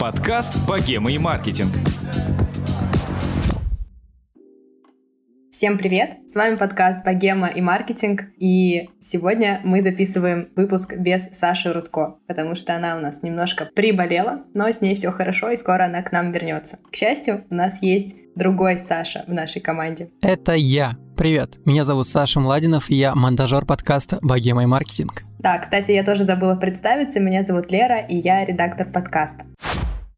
Подкаст «Богема и маркетинг». Всем привет! С вами подкаст «Богема и маркетинг», и сегодня мы записываем выпуск без Саши Рудко, потому что она у нас немножко приболела, но с ней все хорошо, и скоро она к нам вернется. К счастью, у нас есть другой Саша в нашей команде. Это я. Привет, меня зовут Саша Младинов, и я монтажер подкаста «Богема и маркетинг». Да, кстати, я тоже забыла представиться, меня зовут Лера, и я редактор подкаста.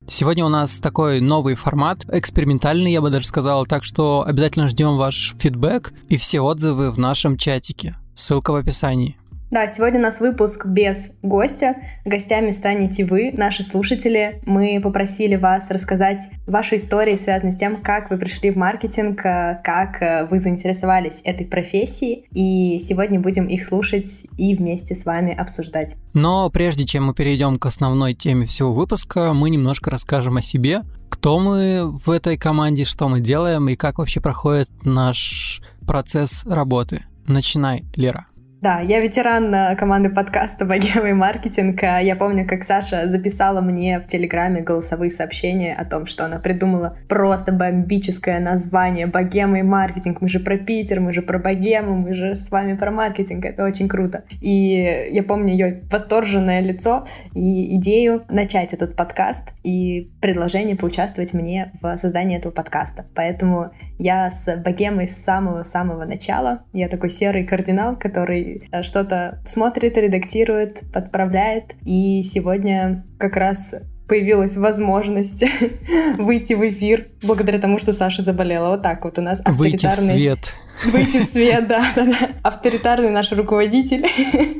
Сегодня у нас такой новый формат, экспериментальный, я бы даже сказал, так что обязательно ждем ваш фидбэк и все отзывы в нашем чатике. Ссылка в описании. Да, сегодня у нас выпуск без гостя. Гостями станете вы, наши слушатели. Мы попросили вас рассказать ваши истории, связанные с тем, как вы пришли в маркетинг, э, как э, вы заинтересовались этой профессией. И сегодня будем их слушать и вместе с вами обсуждать. Но прежде чем мы перейдем к основной теме всего выпуска, мы немножко расскажем о себе, кто мы в этой команде, что мы делаем и как вообще проходит наш процесс работы. Начинай, Лера. Да, я ветеран э, команды подкаста «Богема и маркетинг». А я помню, как Саша записала мне в Телеграме голосовые сообщения о том, что она придумала просто бомбическое название «Богема маркетинг». Мы же про Питер, мы же про богему, мы же с вами про маркетинг. Это очень круто. И я помню ее восторженное лицо и идею начать этот подкаст и предложение поучаствовать мне в создании этого подкаста. Поэтому я с богемой с самого-самого начала. Я такой серый кардинал, который Э, что-то смотрит, редактирует, подправляет. И сегодня как раз появилась возможность выйти в эфир благодаря тому, что Саша заболела. Вот так вот у нас авторитарный... Выйти в свет. Выйти в свет, да, да, да. Авторитарный наш руководитель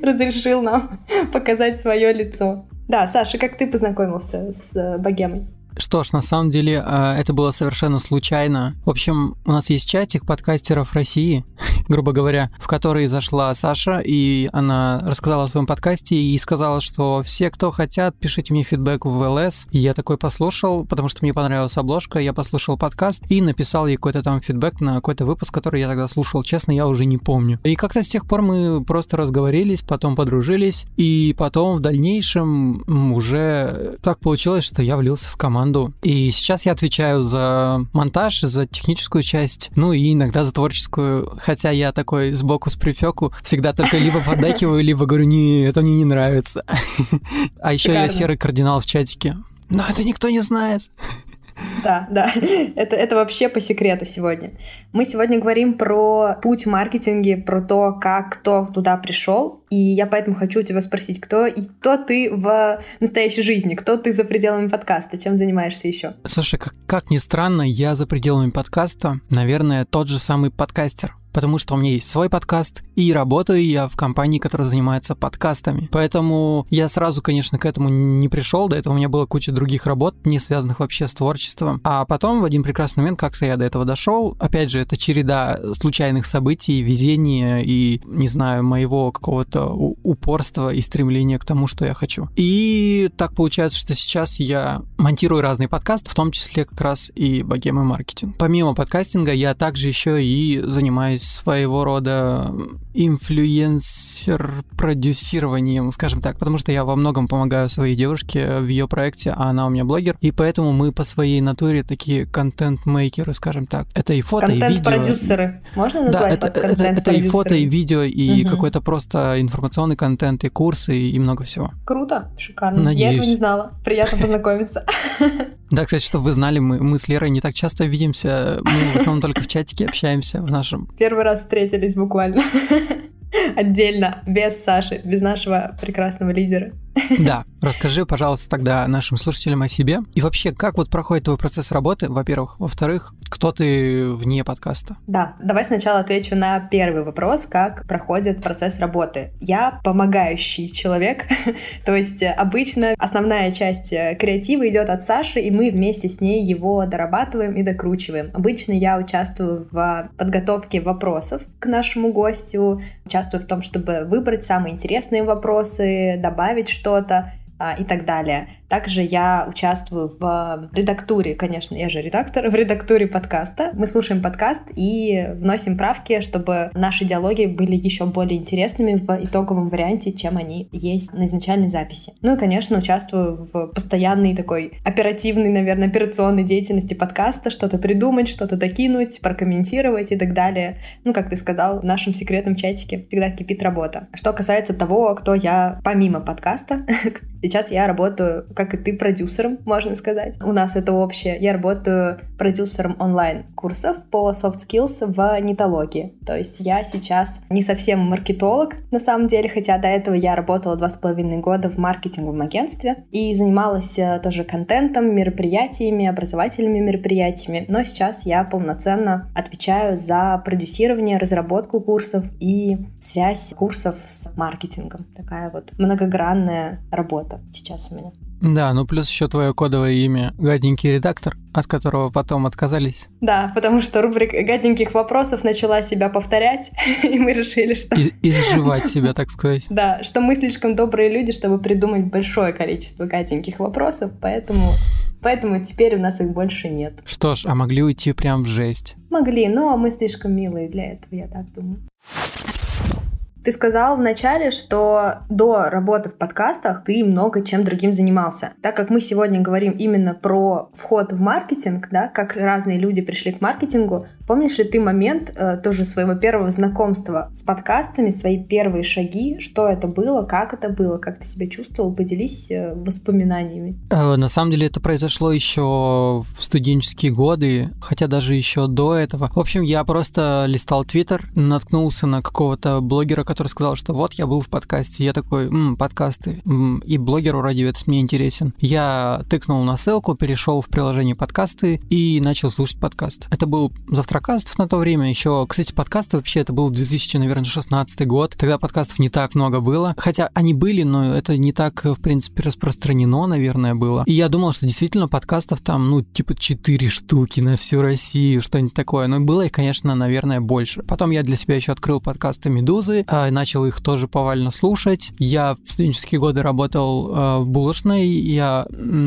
разрешил нам показать свое лицо. Да, Саша, как ты познакомился с э, богемой? Что ж, на самом деле э, это было совершенно случайно. В общем, у нас есть чатик подкастеров России, грубо говоря, в который зашла Саша, и она рассказала о своем подкасте и сказала, что все, кто хотят, пишите мне фидбэк в ЛС. Я такой послушал, потому что мне понравилась обложка, я послушал подкаст и написал ей какой-то там фидбэк на какой-то выпуск, который я тогда слушал. Честно, я уже не помню. И как-то с тех пор мы просто разговорились, потом подружились, и потом в дальнейшем уже так получилось, что я влился в команду команду. И сейчас я отвечаю за монтаж, за техническую часть, ну и иногда за творческую. Хотя я такой сбоку с прифеку всегда только либо поддакиваю, либо говорю, не, это мне не нравится. А еще я серый кардинал в чатике. Но это никто не знает. Да, да, это, это вообще по секрету сегодня. Мы сегодня говорим про путь маркетинге, про то, как кто туда пришел. И я поэтому хочу у тебя спросить, кто, и кто ты в настоящей жизни, кто ты за пределами подкаста, чем занимаешься еще? Слушай, как, как ни странно, я за пределами подкаста, наверное, тот же самый подкастер потому что у меня есть свой подкаст, и работаю я в компании, которая занимается подкастами. Поэтому я сразу, конечно, к этому не пришел, до этого у меня была куча других работ, не связанных вообще с творчеством. А потом в один прекрасный момент как-то я до этого дошел. Опять же, это череда случайных событий, везения и, не знаю, моего какого-то упорства и стремления к тому, что я хочу. И так получается, что сейчас я монтирую разные подкасты, в том числе как раз и богемы маркетинг. Помимо подкастинга я также еще и занимаюсь своего рода инфлюенсер-продюсированием, скажем так, потому что я во многом помогаю своей девушке в ее проекте, а она у меня блогер, и поэтому мы по своей натуре такие контент-мейкеры, скажем так. Это и фото, и видео. Контент-продюсеры. Можно назвать да, это, это, это и фото, и видео, и угу. какой-то просто информационный контент, и курсы, и, много всего. Круто, шикарно. Надеюсь. Я этого не знала. Приятно познакомиться. Да, кстати, чтобы вы знали, мы, мы с Лерой не так часто видимся, мы в основном только в чатике общаемся в нашем. Первый раз встретились буквально. Отдельно, без Саши, без нашего прекрасного лидера. Да, расскажи, пожалуйста, тогда нашим слушателям о себе. И вообще, как вот проходит твой процесс работы, во-первых. Во-вторых, кто ты вне подкаста? Да, давай сначала отвечу на первый вопрос, как проходит процесс работы. Я помогающий человек, то есть обычно основная часть э, креатива идет от Саши, и мы вместе с ней его дорабатываем и докручиваем. Обычно я участвую в подготовке вопросов к нашему гостю, участвую в том, чтобы выбрать самые интересные вопросы, добавить что-то а, и так далее. Также я участвую в редактуре, конечно, я же редактор, в редактуре подкаста. Мы слушаем подкаст и вносим правки, чтобы наши диалоги были еще более интересными в итоговом варианте, чем они есть на изначальной записи. Ну и, конечно, участвую в постоянной такой оперативной, наверное, операционной деятельности подкаста, что-то придумать, что-то докинуть, прокомментировать и так далее. Ну, как ты сказал, в нашем секретном чатике всегда кипит работа. Что касается того, кто я помимо подкаста, сейчас я работаю, как и ты, продюсером, можно сказать. У нас это общее. Я работаю продюсером онлайн-курсов по soft skills в нетологии. То есть я сейчас не совсем маркетолог, на самом деле, хотя до этого я работала два с половиной года в маркетинговом агентстве и занималась э, тоже контентом, мероприятиями, образовательными мероприятиями. Но сейчас я полноценно отвечаю за продюсирование, разработку курсов и связь курсов с маркетингом. Такая вот многогранная работа сейчас у меня. Да, ну плюс еще твое кодовое имя гаденький редактор, от которого потом отказались. Да, потому что рубрика гаденьких вопросов начала себя повторять, и мы решили, что... И, изживать себя, так сказать. Да, что мы слишком добрые люди, чтобы придумать большое количество гаденьких вопросов, поэтому... Поэтому теперь у нас их больше нет. Что ж, а могли уйти прям в жесть? Могли, но мы слишком милые для этого, я так думаю. Ты сказал вначале, что до работы в подкастах ты много чем другим занимался. Так как мы сегодня говорим именно про вход в маркетинг, да, как разные люди пришли к маркетингу, помнишь ли ты момент э, тоже своего первого знакомства с подкастами, свои первые шаги, что это было, как это было, как ты себя чувствовал, поделись э, воспоминаниями. Э, на самом деле это произошло еще в студенческие годы, хотя даже еще до этого. В общем, я просто листал Твиттер, наткнулся на какого-то блогера, который сказал, что вот я был в подкасте. Я такой, м, подкасты. М, и блогеру ради этот мне интересен. Я тыкнул на ссылку, перешел в приложение подкасты и начал слушать подкаст. Это был завтракаст на то время. Еще, кстати, подкасты вообще это был 2000, наверное, 16 год. Тогда подкастов не так много было. Хотя они были, но это не так, в принципе, распространено, наверное, было. И я думал, что действительно подкастов там, ну, типа 4 штуки на всю Россию, что-нибудь такое. Но было их, конечно, наверное, больше. Потом я для себя еще открыл подкасты «Медузы», а, начал их тоже повально слушать. Я в студенческие годы работал э, в булочной, я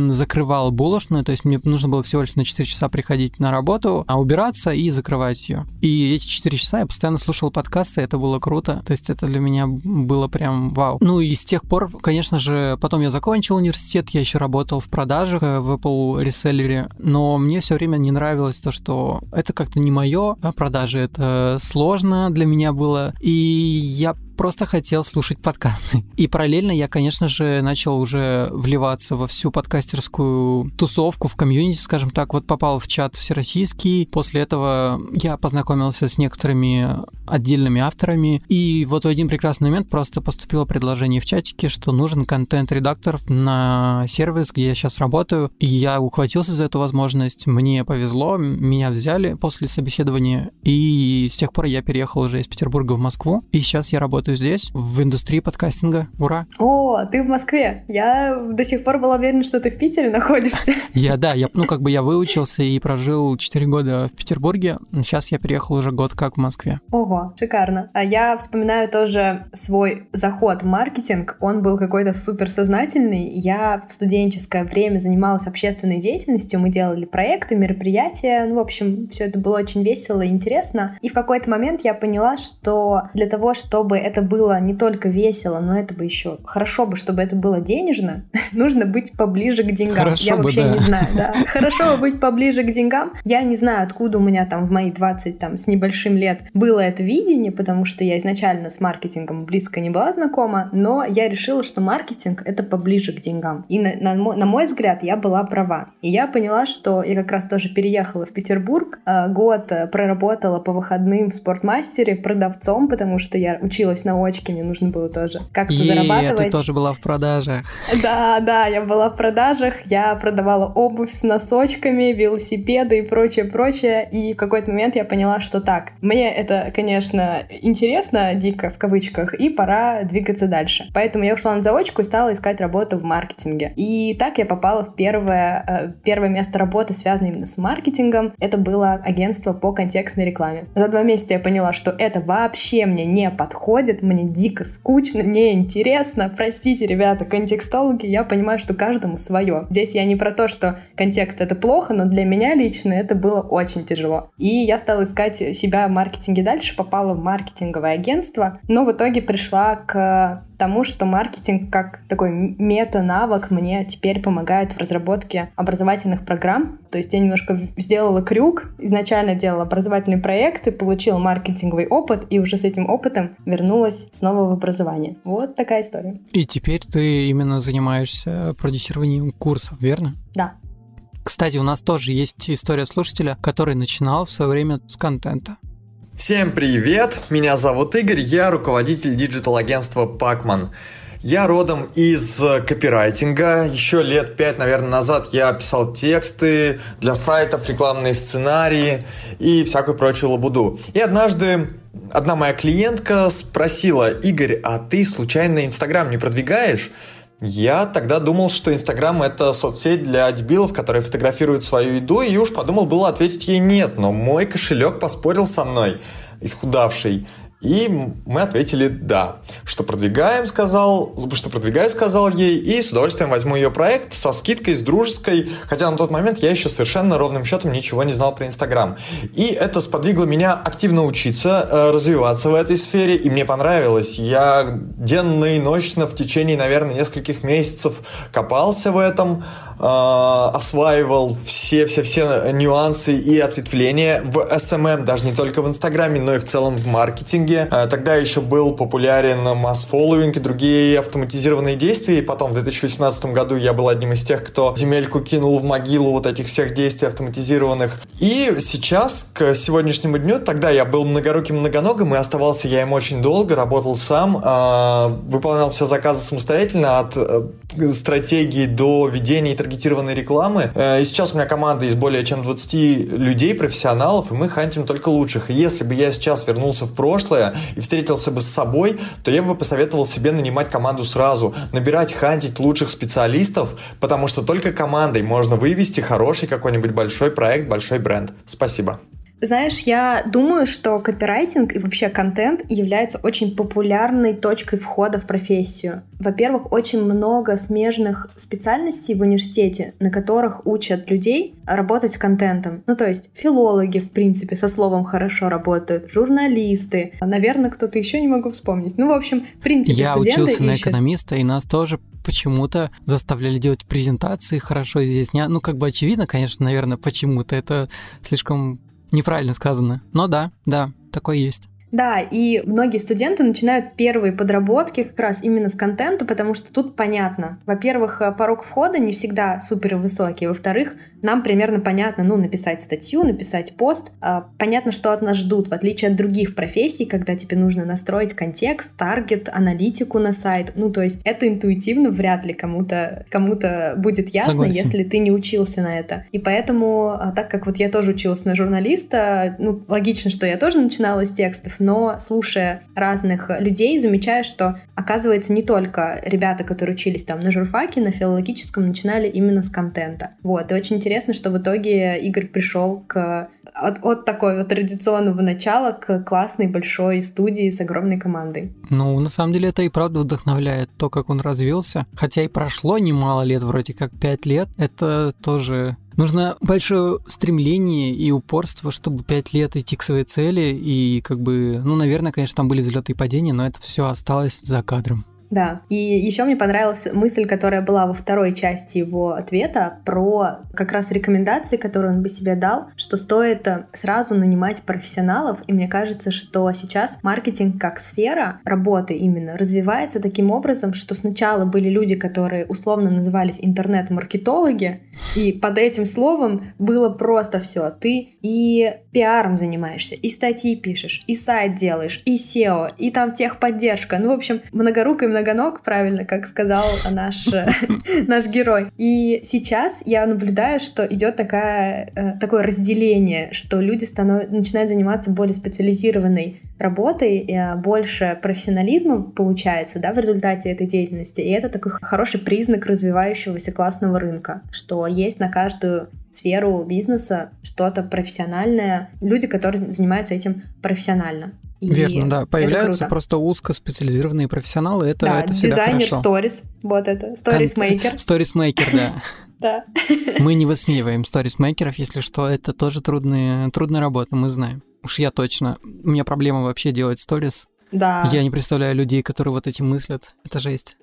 закрывал булочную, то есть мне нужно было всего лишь на 4 часа приходить на работу, а убираться и закрывать ее. И эти 4 часа я постоянно слушал подкасты, это было круто, то есть это для меня было прям вау. Ну и с тех пор, конечно же, потом я закончил университет, я еще работал в продажах э, в Apple реселлере, но мне все время не нравилось то, что это как-то не мое, а продажи это сложно для меня было, и я просто хотел слушать подкасты. И параллельно я, конечно же, начал уже вливаться во всю подкастерскую тусовку в комьюнити, скажем так. Вот попал в чат всероссийский. После этого я познакомился с некоторыми отдельными авторами. И вот в один прекрасный момент просто поступило предложение в чатике, что нужен контент-редактор на сервис, где я сейчас работаю. И я ухватился за эту возможность. Мне повезло, меня взяли после собеседования. И с тех пор я переехал уже из Петербурга в Москву. И сейчас я работаю здесь, в индустрии подкастинга. Ура! О, ты в Москве. Я до сих пор была уверена, что ты в Питере находишься. Я, да, я, ну, как бы я выучился и прожил 4 года в Петербурге. Сейчас я переехал уже год как в Москве. Ого, шикарно. А я вспоминаю тоже свой заход в маркетинг. Он был какой-то супер сознательный. Я в студенческое время занималась общественной деятельностью. Мы делали проекты, мероприятия. Ну, в общем, все это было очень весело и интересно. И в какой-то момент я поняла, что для того, чтобы это было не только весело, но это бы еще хорошо бы, чтобы это было денежно, нужно быть поближе к деньгам. Хорошо я бы, вообще да. не знаю, да. Хорошо бы быть поближе к деньгам. Я не знаю, откуда у меня там в мои 20 там с небольшим лет было это видение, потому что я изначально с маркетингом близко не была знакома, но я решила, что маркетинг это поближе к деньгам. И на, на, мой, на мой взгляд я была права. И я поняла, что я как раз тоже переехала в Петербург, э, год э, проработала по выходным в спортмастере продавцом, потому что я училась на очке, мне нужно было тоже как-то И зарабатывать. ты тоже была в продажах. Да, да, я была в продажах, я продавала обувь с носочками, велосипеды и прочее, прочее. И в какой-то момент я поняла, что так, мне это, конечно, интересно, дико в кавычках, и пора двигаться дальше. Поэтому я ушла на заочку и стала искать работу в маркетинге. И так я попала в первое, э, первое место работы, связанное именно с маркетингом. Это было агентство по контекстной рекламе. За два месяца я поняла, что это вообще мне не подходит, происходит, мне дико скучно, мне интересно. Простите, ребята, контекстологи, я понимаю, что каждому свое. Здесь я не про то, что контекст это плохо, но для меня лично это было очень тяжело. И я стала искать себя в маркетинге дальше, попала в маркетинговое агентство, но в итоге пришла к тому, что маркетинг как такой мета-навык мне теперь помогает в разработке образовательных программ. То есть я немножко сделала крюк, изначально делала образовательные проекты, получила маркетинговый опыт, и уже с этим опытом вернулась снова в образование. Вот такая история. И теперь ты именно занимаешься продюсированием курсов, верно? Да. Кстати, у нас тоже есть история слушателя, который начинал в свое время с контента. Всем привет! Меня зовут Игорь, я руководитель digital -агентства Pacman. Я родом из копирайтинга. Еще лет пять, наверное, назад я писал тексты для сайтов, рекламные сценарии и всякую прочую лабуду. И однажды одна моя клиентка спросила, Игорь, а ты случайно Инстаграм не продвигаешь? Я тогда думал, что Инстаграм это соцсеть для дебилов, которые фотографируют свою еду, и уж подумал было ответить ей нет, но мой кошелек поспорил со мной, исхудавший. И мы ответили «да». Что продвигаем, сказал, что продвигаю, сказал ей, и с удовольствием возьму ее проект со скидкой, с дружеской, хотя на тот момент я еще совершенно ровным счетом ничего не знал про Инстаграм. И это сподвигло меня активно учиться, э, развиваться в этой сфере, и мне понравилось. Я денно и ночно в течение, наверное, нескольких месяцев копался в этом, э, осваивал все-все-все нюансы и ответвления в SMM, даже не только в Инстаграме, но и в целом в маркетинге маркетинге. Э, тогда еще был популярен масс-фолловинг и другие автоматизированные действия. И потом в 2018 году я был одним из тех, кто земельку кинул в могилу вот этих всех действий автоматизированных. И сейчас, к сегодняшнему дню, тогда я был многоруким многоногим, и оставался я им очень долго, работал сам, э, выполнял все заказы самостоятельно от э, стратегии до ведения таргетированной рекламы. И сейчас у меня команда из более чем 20 людей, профессионалов, и мы хантим только лучших. И если бы я сейчас вернулся в прошлое, прошлое и встретился бы с собой, то я бы посоветовал себе нанимать команду сразу, набирать, хантить лучших специалистов, потому что только командой можно вывести хороший какой-нибудь большой проект, большой бренд. Спасибо. Знаешь, я думаю, что копирайтинг и вообще контент является очень популярной точкой входа в профессию. Во-первых, очень много смежных специальностей в университете, на которых учат людей работать с контентом. Ну, то есть филологи, в принципе, со словом хорошо работают, журналисты, наверное, кто-то еще не могу вспомнить. Ну, в общем, в принципе, Я учился на ищут... экономиста, и нас тоже почему-то заставляли делать презентации хорошо здесь. Не, ну, как бы очевидно, конечно, наверное, почему-то это слишком неправильно сказано. Но да, да, такое есть. Да, и многие студенты начинают первые подработки как раз именно с контента, потому что тут понятно. Во-первых, э, порог входа не всегда супер высокий. Во-вторых, нам примерно понятно, ну, написать статью, написать пост. А, понятно, что от нас ждут, в отличие от других профессий, когда тебе нужно настроить контекст, таргет, аналитику на сайт. Ну, то есть это интуитивно вряд ли кому-то кому будет ясно, Согласен. если ты не учился на это. И поэтому, а, так как вот я тоже училась на журналиста, ну, логично, что я тоже начинала с текстов, но слушая разных людей, замечаю, что оказывается не только ребята, которые учились там на журфаке, на филологическом, начинали именно с контента. Вот, и очень интересно, что в итоге Игорь пришел к от, от такой вот традиционного начала к классной большой студии с огромной командой. Ну, на самом деле это и правда вдохновляет, то, как он развился. Хотя и прошло немало лет, вроде как пять лет, это тоже Нужно большое стремление и упорство, чтобы пять лет идти к своей цели. И как бы, ну, наверное, конечно, там были взлеты и падения, но это все осталось за кадром. Да. И еще мне понравилась мысль, которая была во второй части его ответа про как раз рекомендации, которые он бы себе дал, что стоит э, сразу нанимать профессионалов. И мне кажется, что сейчас маркетинг как сфера работы именно развивается таким образом, что сначала были люди, которые условно назывались интернет-маркетологи, и под этим словом было просто все. Ты и пиаром занимаешься, и статьи пишешь, и сайт делаешь, и SEO, и там техподдержка. Ну, в общем, многорукой многоног, правильно, как сказал наш, наш герой. И сейчас я наблюдаю, что идет э, такое разделение, что люди начинают заниматься более специализированной работой, и а, больше профессионализма получается да, в результате этой деятельности. И это такой хороший признак развивающегося классного рынка, что есть на каждую сферу бизнеса что-то профессиональное, люди, которые занимаются этим профессионально. И Верно, да. Появляются просто узкоспециализированные профессионалы, это, да, это всегда дизайнер хорошо. сторис, вот это, сторисмейкер, Сторисмейкер, да. да. Мы не высмеиваем сторисмейкеров, если что, это тоже трудная, трудная работа, мы знаем. Уж я точно. У меня проблема вообще делать сторис. Да. Я не представляю людей, которые вот этим мыслят. Это жесть.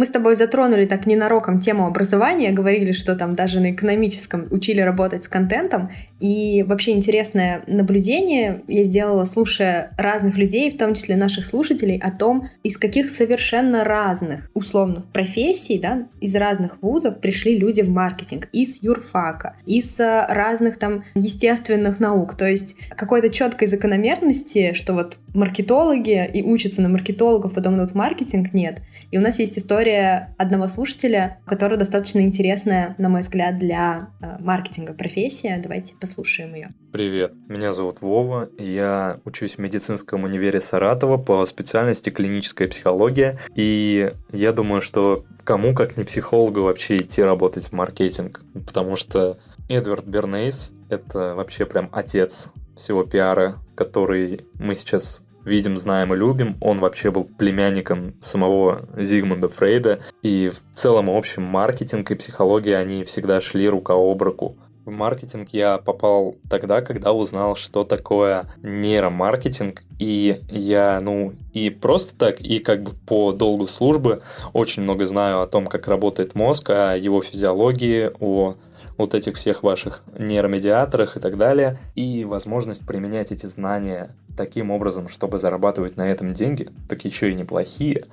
Мы с тобой затронули так ненароком тему образования, говорили, что там даже на экономическом учили работать с контентом. И вообще интересное наблюдение я сделала, слушая разных людей, в том числе наших слушателей, о том, из каких совершенно разных условных профессий, да, из разных вузов пришли люди в маркетинг. Из юрфака, из э, разных там естественных наук. То есть какой-то четкой закономерности, что вот маркетологи и учатся на маркетологов, потом идут в маркетинг, нет. И у нас есть история одного слушателя, которая достаточно интересная, на мой взгляд, для э, маркетинга профессия. Давайте послушаем ее. Привет, меня зовут Вова, я учусь в медицинском универе Саратова по специальности клиническая психология, и я думаю, что кому как не психологу вообще идти работать в маркетинг, потому что Эдвард Бернейс — это вообще прям отец всего пиара, который мы сейчас видим, знаем и любим. Он вообще был племянником самого Зигмунда Фрейда, и в целом, в общем, маркетинг и психология, они всегда шли рука об руку. В маркетинг я попал тогда, когда узнал, что такое нейромаркетинг, и я, ну, и просто так, и как бы по долгу службы очень много знаю о том, как работает мозг, о его физиологии, о вот этих всех ваших нейромедиаторах и так далее, и возможность применять эти знания таким образом, чтобы зарабатывать на этом деньги, так еще и неплохие,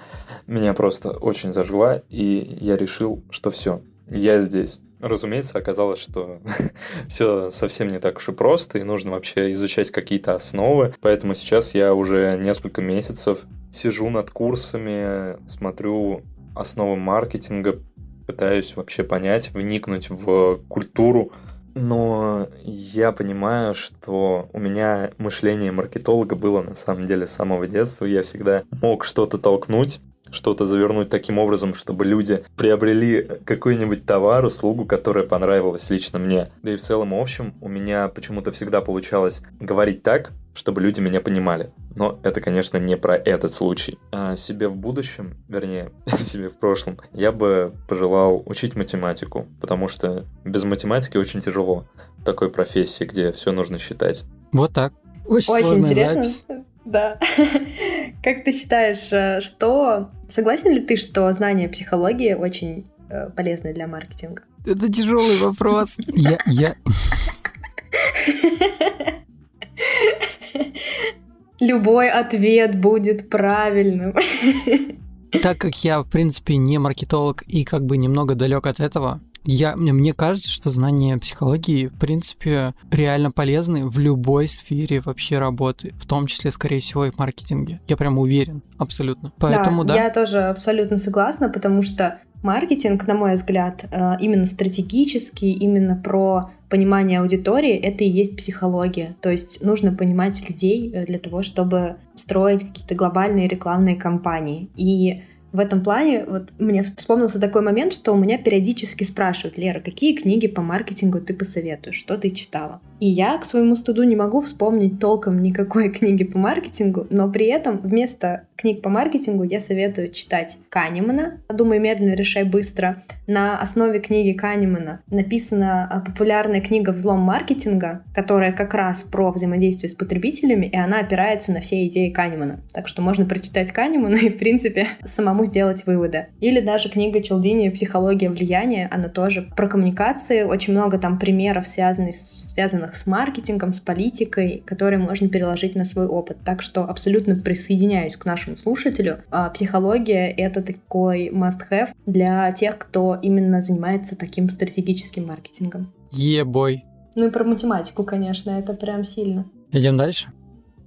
меня просто очень зажгла, и я решил, что все, я здесь. Разумеется, оказалось, что все совсем не так уж и просто, и нужно вообще изучать какие-то основы. Поэтому сейчас я уже несколько месяцев сижу над курсами, смотрю основы маркетинга, пытаюсь вообще понять, вникнуть в культуру. Но я понимаю, что у меня мышление маркетолога было на самом деле с самого детства. Я всегда мог что-то толкнуть, что-то завернуть таким образом, чтобы люди приобрели какой-нибудь товар, услугу, которая понравилась лично мне. Да и в целом, в общем, у меня почему-то всегда получалось говорить так, чтобы люди меня понимали. Но это, конечно, не про этот случай. А себе в будущем, вернее, себе в прошлом, я бы пожелал учить математику, потому что без математики очень тяжело в такой профессии, где все нужно считать. Вот так. Очень, Очень сложная интересно. запись. Да. Как ты считаешь, э, что... Согласен ли ты, что знание психологии очень э, полезно для маркетинга? Это тяжелый вопрос. Я, я, Любой ответ будет правильным. так как я, в принципе, не маркетолог и как бы немного далек от этого, я, мне, кажется, что знания психологии, в принципе, реально полезны в любой сфере вообще работы, в том числе, скорее всего, и в маркетинге. Я прям уверен, абсолютно. Поэтому да. я тоже абсолютно согласна, потому что маркетинг, на мой взгляд, э, именно стратегический, именно про понимание аудитории, это и есть психология. То есть нужно понимать людей э, для того, чтобы строить какие-то глобальные рекламные кампании. И в этом плане вот мне вспомнился такой момент, что у меня периодически спрашивают, Лера, какие книги по маркетингу ты посоветуешь, что ты читала? И я, к своему стыду, не могу вспомнить толком никакой книги по маркетингу, но при этом вместо книг по маркетингу я советую читать Канемана «Думай медленно, решай быстро». На основе книги Канемана написана а, популярная книга «Взлом маркетинга», которая как раз про взаимодействие с потребителями, и она опирается на все идеи Канемана. Так что можно прочитать Канемана и, в принципе, самому сделать выводы. Или даже книга Челдини «Психология влияния», она тоже про коммуникации, очень много там примеров, связанных с связанных с маркетингом, с политикой, которые можно переложить на свой опыт. Так что абсолютно присоединяюсь к нашему слушателю. А, Психология — это такой must-have для тех, кто именно занимается таким стратегическим маркетингом. Ебой. Ну и про математику, конечно, это прям сильно. Идем дальше.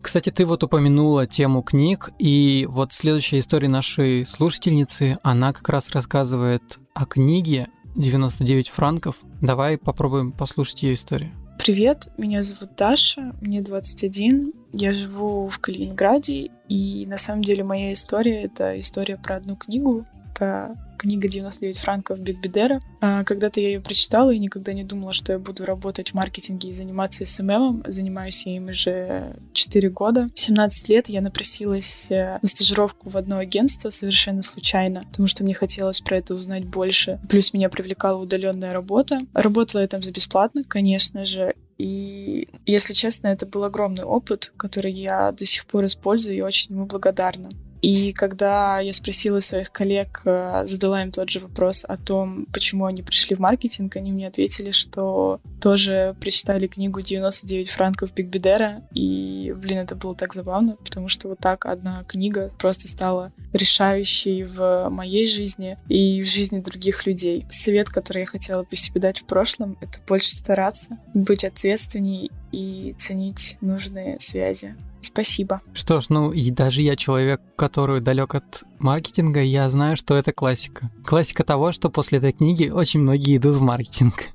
Кстати, ты вот упомянула тему книг, и вот следующая история нашей слушательницы, она как раз рассказывает о книге 99 франков. Давай попробуем послушать ее историю. Привет, меня зовут Даша, мне 21, я живу в Калининграде, и на самом деле моя история — это история про одну книгу. Это книга «99 франков» Бигбидера. А, когда-то я ее прочитала и никогда не думала, что я буду работать в маркетинге и заниматься СММом. Занимаюсь я им уже 4 года. В 17 лет я напросилась э, на стажировку в одно агентство совершенно случайно, потому что мне хотелось про это узнать больше. Плюс меня привлекала удаленная работа. Работала я там за бесплатно, конечно же, и, если честно, это был огромный опыт, который я до сих пор использую и очень ему благодарна. И когда я спросила своих коллег, э, задала им тот же вопрос о том, почему они пришли в маркетинг, они мне ответили, что тоже прочитали книгу «99 франков Бигбедера», и, блин, это было так забавно, потому что вот так одна книга просто стала решающей в моей жизни и в жизни других людей. Совет, который я хотела бы себе дать в прошлом, это больше стараться, быть ответственней и ценить нужные связи. Спасибо. Что ж, ну и даже я человек, который далек от маркетинга, я знаю, что это классика. Классика того, что после этой книги очень многие идут в маркетинг.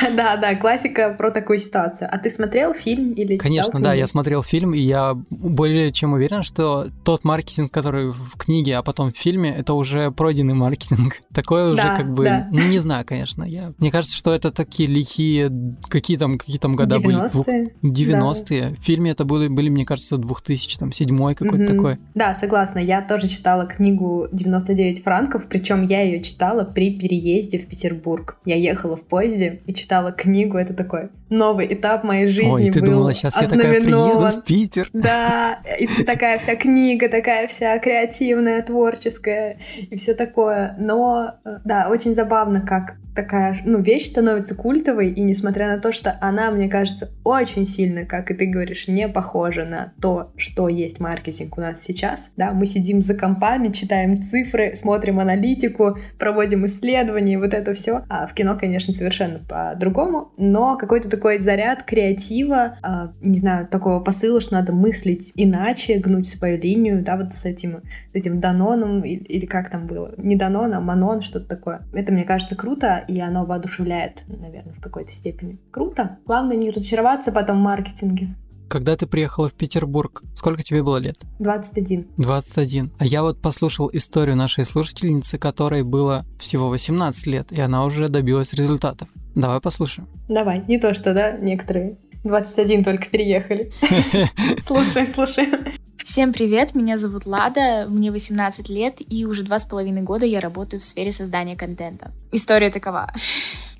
Да, да, классика про такую ситуацию. А ты смотрел фильм или читал Конечно, книгу? да, я смотрел фильм, и я более чем уверен, что тот маркетинг, который в книге, а потом в фильме, это уже пройденный маркетинг. Такое уже Да, как бы, да. не знаю, конечно. Я, мне кажется, что это такие лихие, какие там, какие там года были? 90-е. 90-е. В фильме это были, были, мне кажется, 2007 какой-то Мгм. такой. Да, согласна. Я тоже читала книгу «99 франков», причем я ее читала при переезде в Петербург. Я ехала в поезде и читала книгу. Это такой новый этап моей жизни Ой, ты был думала, сейчас я такая приеду в Питер? Да, и такая вся книга, такая вся креативная, творческая и все такое. Но, э, да, очень забавно, как такая, ну, вещь становится культовой, и несмотря на то, что она, мне кажется, очень сильно, как и ты говоришь, не похожа на то, что есть маркетинг у нас сейчас, да, мы сидим за компами, читаем цифры, смотрим аналитику, проводим исследования, вот это все. А в кино, конечно, совершенно по-другому, но какой-то такой заряд креатива, а, не знаю, такого посыла, что надо мыслить иначе, гнуть свою линию, да, вот с этим, с этим Даноном, или, или как там было, не Данон, а Манон, что-то такое. Это, мне кажется, круто, и оно воодушевляет, наверное, в какой-то степени. Круто. Главное не разочароваться потом в маркетинге. Когда ты приехала в Петербург, сколько тебе было лет? 21. 21. А я вот послушал историю нашей слушательницы, которой было всего 18 лет, и она уже добилась результатов. Давай послушаем. Давай, не то что, да, некоторые 21 только переехали. Слушай, слушай. Всем привет, меня зовут Лада, мне 18 лет, и уже два с половиной года я работаю в сфере создания контента. История такова.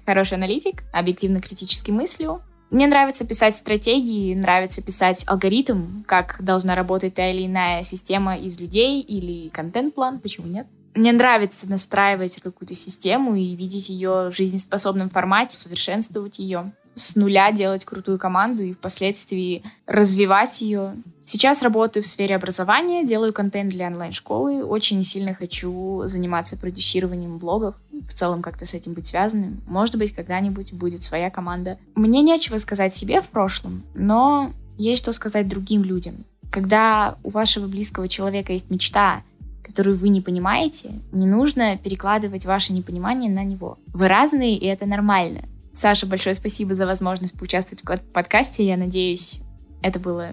Хороший аналитик, объективно критически мыслю. Мне нравится писать стратегии, нравится писать алгоритм, как должна работать та или иная система из людей или контент-план, почему нет? Мне нравится настраивать какую-то систему и видеть ее в жизнеспособном формате, совершенствовать ее с нуля делать крутую команду и впоследствии развивать ее. Сейчас работаю в сфере образования, делаю контент для онлайн-школы. Очень сильно хочу заниматься продюсированием блогов, в целом как-то с этим быть связанным. Может быть, когда-нибудь будет своя команда. Мне нечего сказать себе в прошлом, но есть что сказать другим людям. Когда у вашего близкого человека есть мечта, которую вы не понимаете, не нужно перекладывать ваше непонимание на него. Вы разные, и это нормально. Саша, большое спасибо за возможность поучаствовать в подкасте. Я надеюсь, это было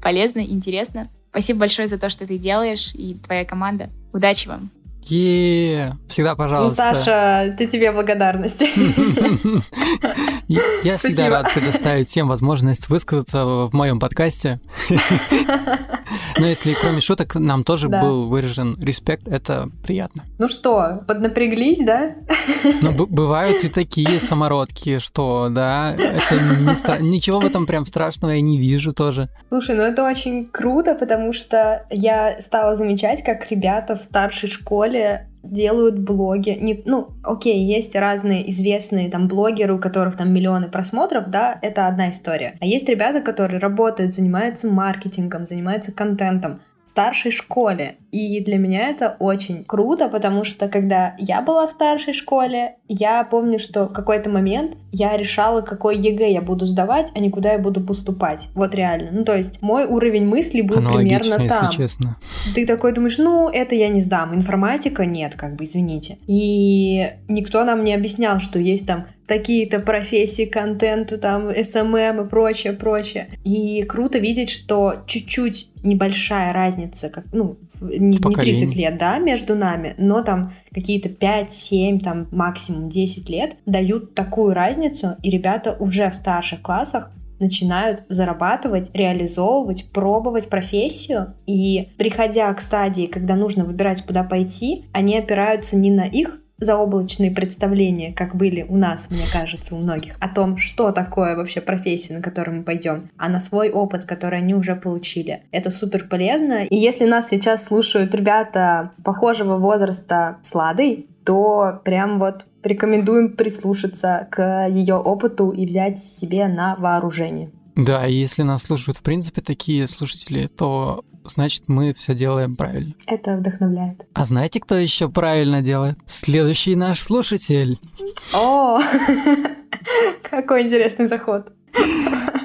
полезно, интересно. Спасибо большое за то, что ты делаешь, и твоя команда. Удачи вам! Е Всегда Ну, пожалуйста. Саша, ты тебе благодарности. Я всегда рад предоставить всем возможность высказаться в моем подкасте. Но если кроме шуток нам тоже был выражен респект, это приятно. Ну что, поднапряглись, да? Б- бывают и такие самородки, что, да, это ничего в этом прям страшного я не вижу тоже. Слушай, ну это очень круто, потому что я стала замечать, как ребята в старшей школе делают блоги. Не, ну, окей, есть разные известные там блогеры, у которых там миллионы просмотров, да, это одна история. А есть ребята, которые работают, занимаются маркетингом, занимаются контентом старшей школе. И для меня это очень круто, потому что когда я была в старшей школе, я помню, что в какой-то момент я решала, какой ЕГЭ я буду сдавать, а не куда я буду поступать. Вот реально. Ну, то есть мой уровень мыслей был примерно там. если честно. Ты такой думаешь, ну, это я не сдам. Информатика нет, как бы, извините. И никто нам не объяснял, что есть там такие-то профессии контент, там, SMM и прочее, прочее. И круто видеть, что чуть-чуть небольшая разница, как, ну, не, не 30 Поколений. лет, да, между нами, но там какие-то 5, 7, там максимум 10 лет, дают такую разницу, и ребята уже в старших классах начинают зарабатывать, реализовывать, пробовать профессию. И приходя к стадии, когда нужно выбирать, куда пойти, они опираются не на их заоблачные представления, как были у нас, мне кажется, у многих, о том, что такое вообще профессия, на которую мы пойдем, а на свой опыт, который они уже получили. Это супер полезно. И если нас сейчас слушают ребята похожего возраста с Ладой, то прям вот рекомендуем прислушаться к ее опыту и взять себе на вооружение. Да, и если нас слушают, в принципе, такие слушатели, то значит мы все делаем правильно. Это вдохновляет. А знаете, кто еще правильно делает? Следующий наш слушатель. О, какой интересный заход.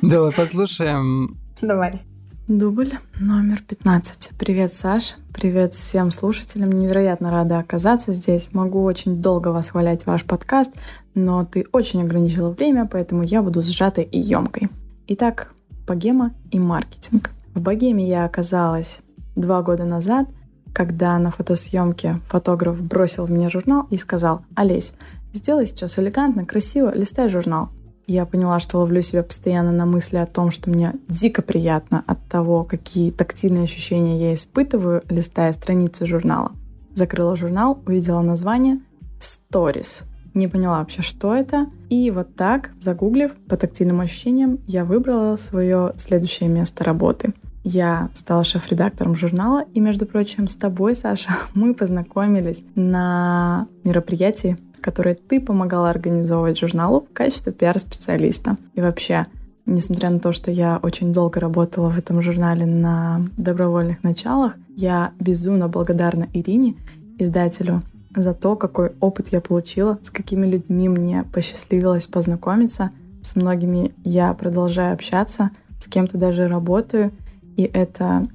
Давай послушаем. Давай. Дубль номер 15. Привет, Саш. Привет всем слушателям. Невероятно рада оказаться здесь. Могу очень долго восхвалять ваш подкаст, но ты очень ограничила время, поэтому я буду сжатой и емкой. Итак, богема и маркетинг. В богеме я оказалась два года назад, когда на фотосъемке фотограф бросил мне журнал и сказал «Олесь, сделай сейчас элегантно, красиво, листай журнал». Я поняла, что ловлю себя постоянно на мысли о том, что мне дико приятно от того, какие тактильные ощущения я испытываю, листая страницы журнала. Закрыла журнал, увидела название «Stories», не поняла вообще, что это. И вот так, загуглив по тактильным ощущениям, я выбрала свое следующее место работы. Я стала шеф-редактором журнала, и, между прочим, с тобой, Саша, мы познакомились на мероприятии, которое ты помогала организовывать журналу в качестве пиар-специалиста. И вообще, несмотря на то, что я очень долго работала в этом журнале на добровольных началах, я безумно благодарна Ирине, издателю, за то, какой опыт я получила, с какими людьми мне посчастливилось познакомиться. С многими я продолжаю общаться, с кем-то даже работаю, и это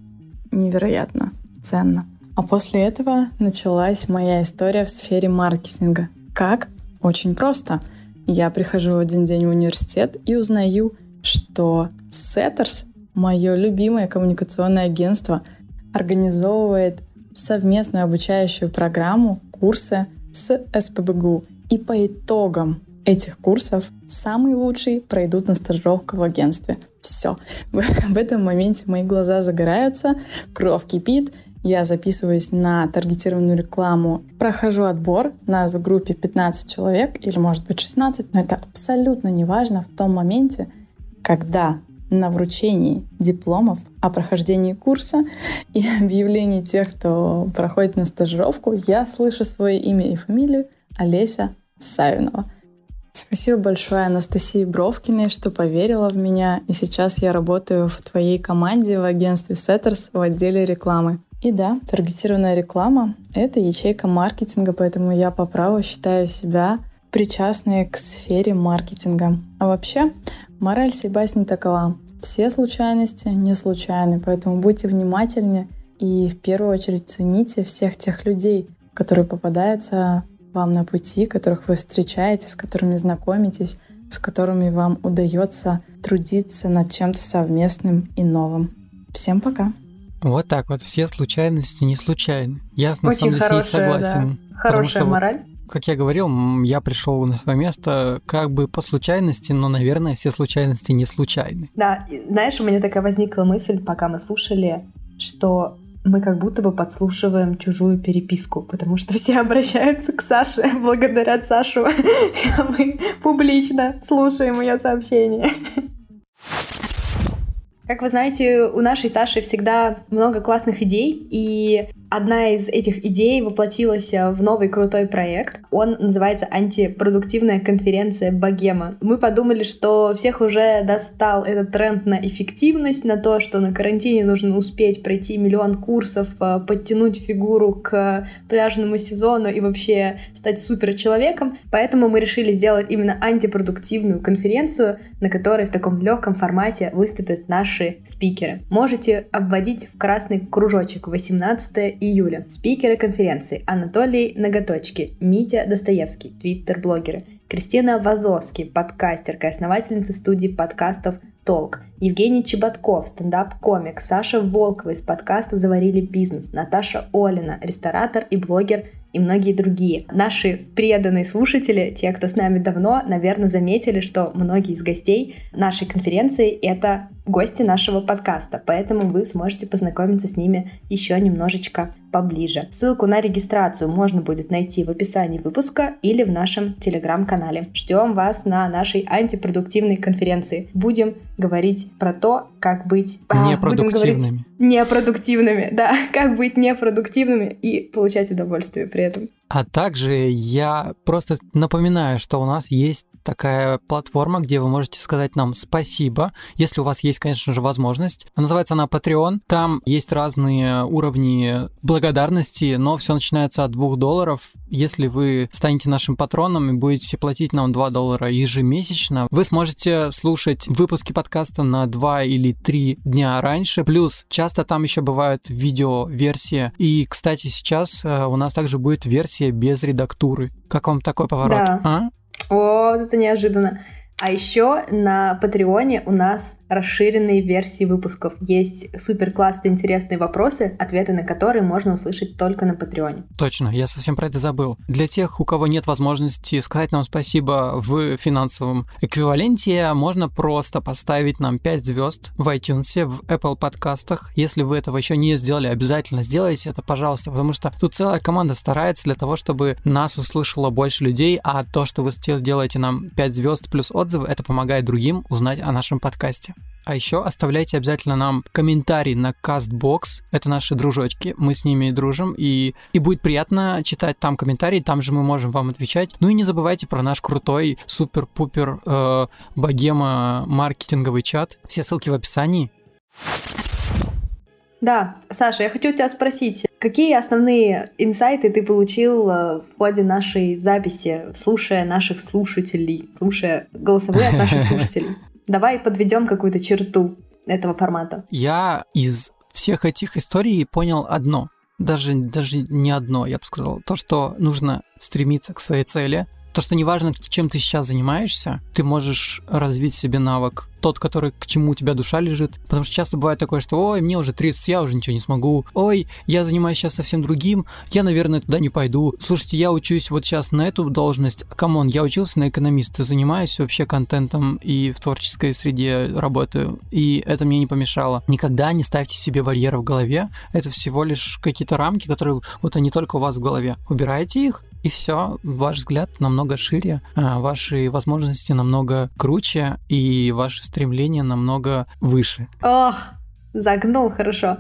невероятно ценно. А после этого началась моя история в сфере маркетинга. Как? Очень просто. Я прихожу один день в университет и узнаю, что Setters, мое любимое коммуникационное агентство, организовывает совместную обучающую программу курсы с СПБГУ. И по итогам этих курсов самые лучшие пройдут на стажировку в агентстве. Все. В этом моменте мои глаза загораются, кровь кипит, я записываюсь на таргетированную рекламу, прохожу отбор, нас в группе 15 человек или может быть 16, но это абсолютно не важно в том моменте, когда на вручении дипломов о прохождении курса и объявлении тех, кто проходит на стажировку, я слышу свое имя и фамилию Олеся Савинова. Спасибо большое Анастасии Бровкиной, что поверила в меня, и сейчас я работаю в твоей команде в агентстве Setters в отделе рекламы. И да, таргетированная реклама — это ячейка маркетинга, поэтому я по праву считаю себя причастной к сфере маркетинга. А вообще, Мораль сей басни такова. Все случайности не случайны, поэтому будьте внимательны и в первую очередь цените всех тех людей, которые попадаются вам на пути, которых вы встречаете, с которыми знакомитесь, с которыми вам удается трудиться над чем-то совместным и новым. Всем пока! Вот так вот, все случайности не случайны. Я на Очень самом деле с ней хорошая, согласен. да. Потому Хорошая что мораль. Как я говорил, я пришел на свое место как бы по случайности, но, наверное, все случайности не случайны. Да, знаешь, у меня такая возникла мысль, пока мы слушали, что мы как будто бы подслушиваем чужую переписку, потому что все обращаются к Саше, благодарят Сашу, а мы публично слушаем ее сообщения. Как вы знаете, у нашей Саши всегда много классных идей, и одна из этих идей воплотилась в новый крутой проект. Он называется «Антипродуктивная конференция Богема». Мы подумали, что всех уже достал этот тренд на эффективность, на то, что на карантине нужно успеть пройти миллион курсов, э, подтянуть фигуру к пляжному сезону и вообще стать супер человеком. Поэтому мы решили сделать именно антипродуктивную конференцию, на которой в таком легком формате выступят наши спикеры. Можете обводить в красный кружочек 18 июля. Спикеры конференции Анатолий Ноготочки, Митя Достоевский, твиттер-блогеры, Кристина Вазовский, подкастерка и основательница студии подкастов Толк, Евгений Чеботков, стендап-комик, Саша Волкова из подкаста «Заварили бизнес», Наташа Олина, ресторатор и блогер и многие другие. Наши преданные слушатели, те, кто с нами давно, наверное, заметили, что многие из гостей нашей конференции — это гости нашего подкаста, поэтому вы сможете познакомиться с ними еще немножечко поближе. Ссылку на регистрацию можно будет найти в описании выпуска или в нашем телеграм-канале. Ждем вас на нашей антипродуктивной конференции. Будем говорить про то, как быть... А, непродуктивными. непродуктивными, да, как быть непродуктивными и получать удовольствие при этом. А также я просто напоминаю, что у нас есть такая платформа, где вы можете сказать нам спасибо, если у вас есть, конечно же, возможность. Называется она Patreon. Там есть разные уровни благодарности, но все начинается от 2 долларов. Если вы станете нашим патроном и будете платить нам 2 доллара ежемесячно, вы сможете слушать выпуски подкаста на 2 или 3 дня раньше. Плюс часто там еще бывают видео-версии. И, кстати, сейчас э, у нас также будет версия без редактуры. Как вам такой поворот? Да. А? О, это неожиданно. А еще на Патреоне у нас расширенные версии выпусков. Есть супер классные интересные вопросы, ответы на которые можно услышать только на Патреоне. Точно, я совсем про это забыл. Для тех, у кого нет возможности сказать нам спасибо в финансовом эквиваленте, можно просто поставить нам 5 звезд в iTunes, в Apple подкастах. Если вы этого еще не сделали, обязательно сделайте это, пожалуйста, потому что тут целая команда старается для того, чтобы нас услышало больше людей, а то, что вы делаете нам 5 звезд плюс отзывы, это помогает другим узнать о нашем подкасте. А еще оставляйте обязательно нам комментарий на CastBox. Это наши дружочки, мы с ними дружим, и, и будет приятно читать там комментарии, там же мы можем вам отвечать. Ну и не забывайте про наш крутой супер-пупер э, богема маркетинговый чат. Все ссылки в описании. Да, Саша, я хочу тебя спросить, какие основные инсайты ты получил э, в ходе нашей записи, слушая наших слушателей, слушая голосовые от наших слушателей? Давай подведем какую-то черту этого формата. Я из всех этих историй понял одно. Даже, даже не одно, я бы сказал. То, что нужно стремиться к своей цели, то, что неважно, чем ты сейчас занимаешься, ты можешь развить себе навык тот, который к чему у тебя душа лежит. Потому что часто бывает такое, что ой, мне уже 30, я уже ничего не смогу. Ой, я занимаюсь сейчас совсем другим, я, наверное, туда не пойду. Слушайте, я учусь вот сейчас на эту должность. Come on, я учился на экономиста, занимаюсь вообще контентом и в творческой среде работаю. И это мне не помешало. Никогда не ставьте себе барьеры в голове. Это всего лишь какие-то рамки, которые вот они только у вас в голове. Убирайте их, и все, ваш взгляд намного шире, а ваши возможности намного круче, и ваши стремления намного выше. Ох, загнул хорошо.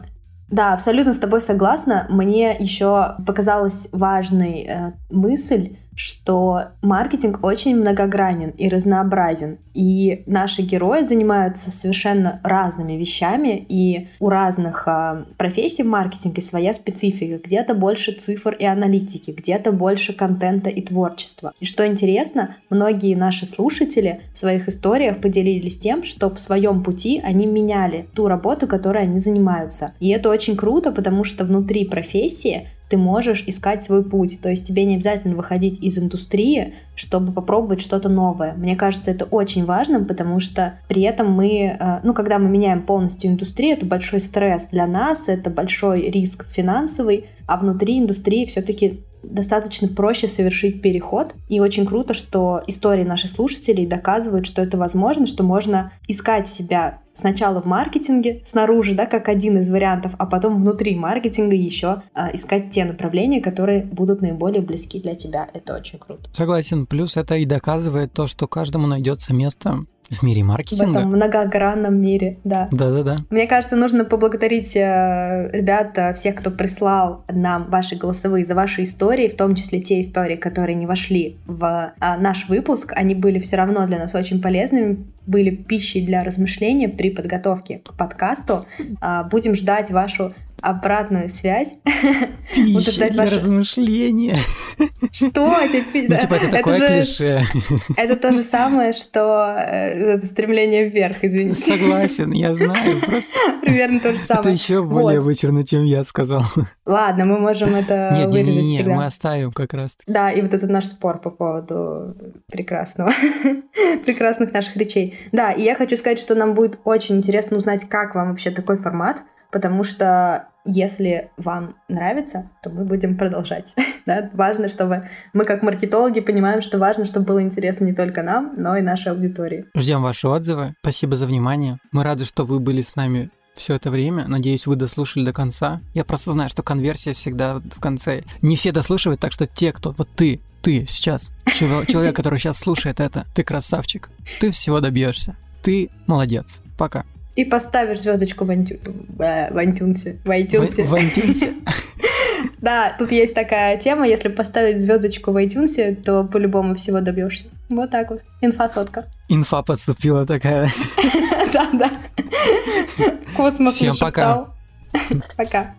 Да, абсолютно с тобой согласна. Мне еще показалась важной э, мысль, что маркетинг очень многогранен и разнообразен. И наши герои занимаются совершенно разными вещами, и у разных э, профессий в маркетинге своя специфика. Где-то больше цифр и аналитики, где-то больше контента и творчества. И что интересно, многие наши слушатели в своих историях поделились тем, что в своем пути они меняли ту работу, которой они занимаются. И это очень круто, потому что внутри профессии ты можешь искать свой путь. То есть тебе не обязательно выходить из индустрии, чтобы попробовать что-то новое. Мне кажется, это очень важным, потому что при этом мы, э, ну, когда мы меняем полностью индустрию, это большой стресс для нас, это большой риск финансовый, а внутри индустрии все-таки достаточно проще совершить переход. И очень круто, что истории наших слушателей доказывают, что это возможно, что можно искать себя сначала в маркетинге, снаружи, да, как один из вариантов, а потом внутри маркетинга еще а, искать те направления, которые будут наиболее близки для тебя. Это очень круто. Согласен. Плюс это и доказывает то, что каждому найдется место в мире маркетинга? В этом многогранном мире, да. Да-да-да. Мне кажется, нужно поблагодарить э, ребят, э, всех, кто прислал нам ваши голосовые за ваши истории, в том числе те истории, которые не вошли в э, наш выпуск. Они были все равно для нас очень полезными, были пищей для размышления при подготовке к подкасту. Э, будем ждать вашу обратную связь. Пища для ваши... размышления. Что? Ну, типа, это такое клише. Это то же самое, что э, это стремление вверх, извините. Согласен, я знаю, просто... Примерно то же самое. Это еще более вычурно, чем я сказал. Ладно, мы можем это нет, вырезать не, не, всегда. мы оставим как раз. Да, и вот этот наш спор по поводу прекрасного, прекрасных наших речей. Да, и я хочу сказать, что нам будет очень интересно узнать, как вам вообще такой формат, потому что если вам нравится, то мы будем продолжать. да? Важно, чтобы мы как маркетологи понимаем, что важно, чтобы было интересно не только нам, но и нашей аудитории. Ждем ваши отзывы. Спасибо за внимание. Мы рады, что вы были с нами все это время. Надеюсь, вы дослушали до конца. Я просто знаю, что конверсия всегда в конце. Не все дослушивают, так что те, кто... Вот ты, ты сейчас, человек, который сейчас слушает это, ты красавчик. Ты всего добьешься. Ты молодец. Пока. И поставишь звездочку в, антю... Э, в iTunes. В iTunes. В, в iTunes. Да, тут есть такая тема, если поставить звездочку в iTunes, то по-любому всего добьешься. Вот так вот. Инфа сотка. Инфа подступила такая. Да, да. Космос Всем пока. Пока.